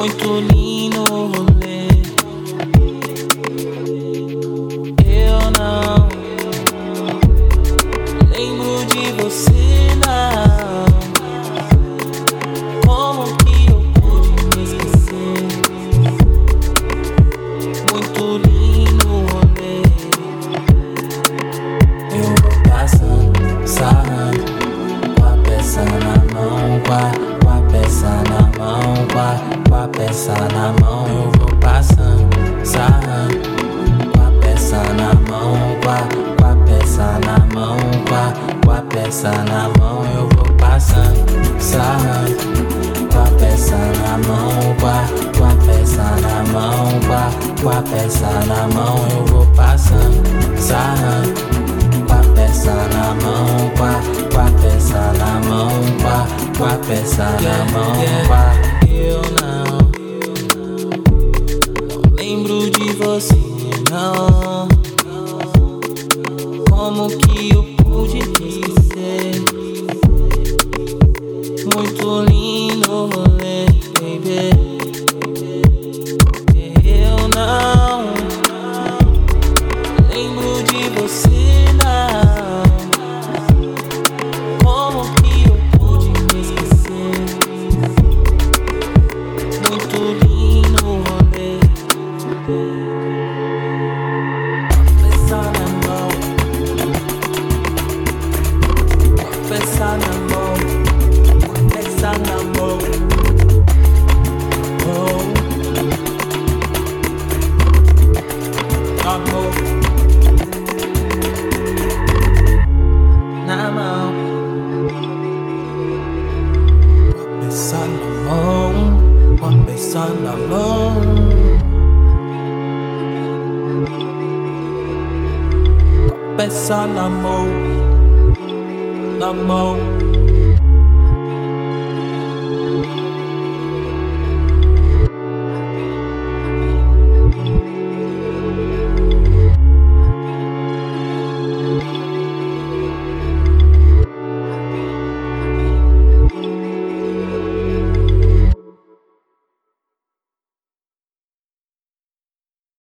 Muito lindo o rolê. Eu não lembro de você, peça na mão. Eu vou passando, sarrando, com a peça na mão, com a, com a peça na mão, a, com a peça na mão. Eu vou passando, sarrando com a peça na mão, com a, com a peça na mão, a, com a peça na mão, a... Eu não, não lembro de você, Como que eu pude esquecer? Muito lindo rolê, baby. Com a peça na mão. Com a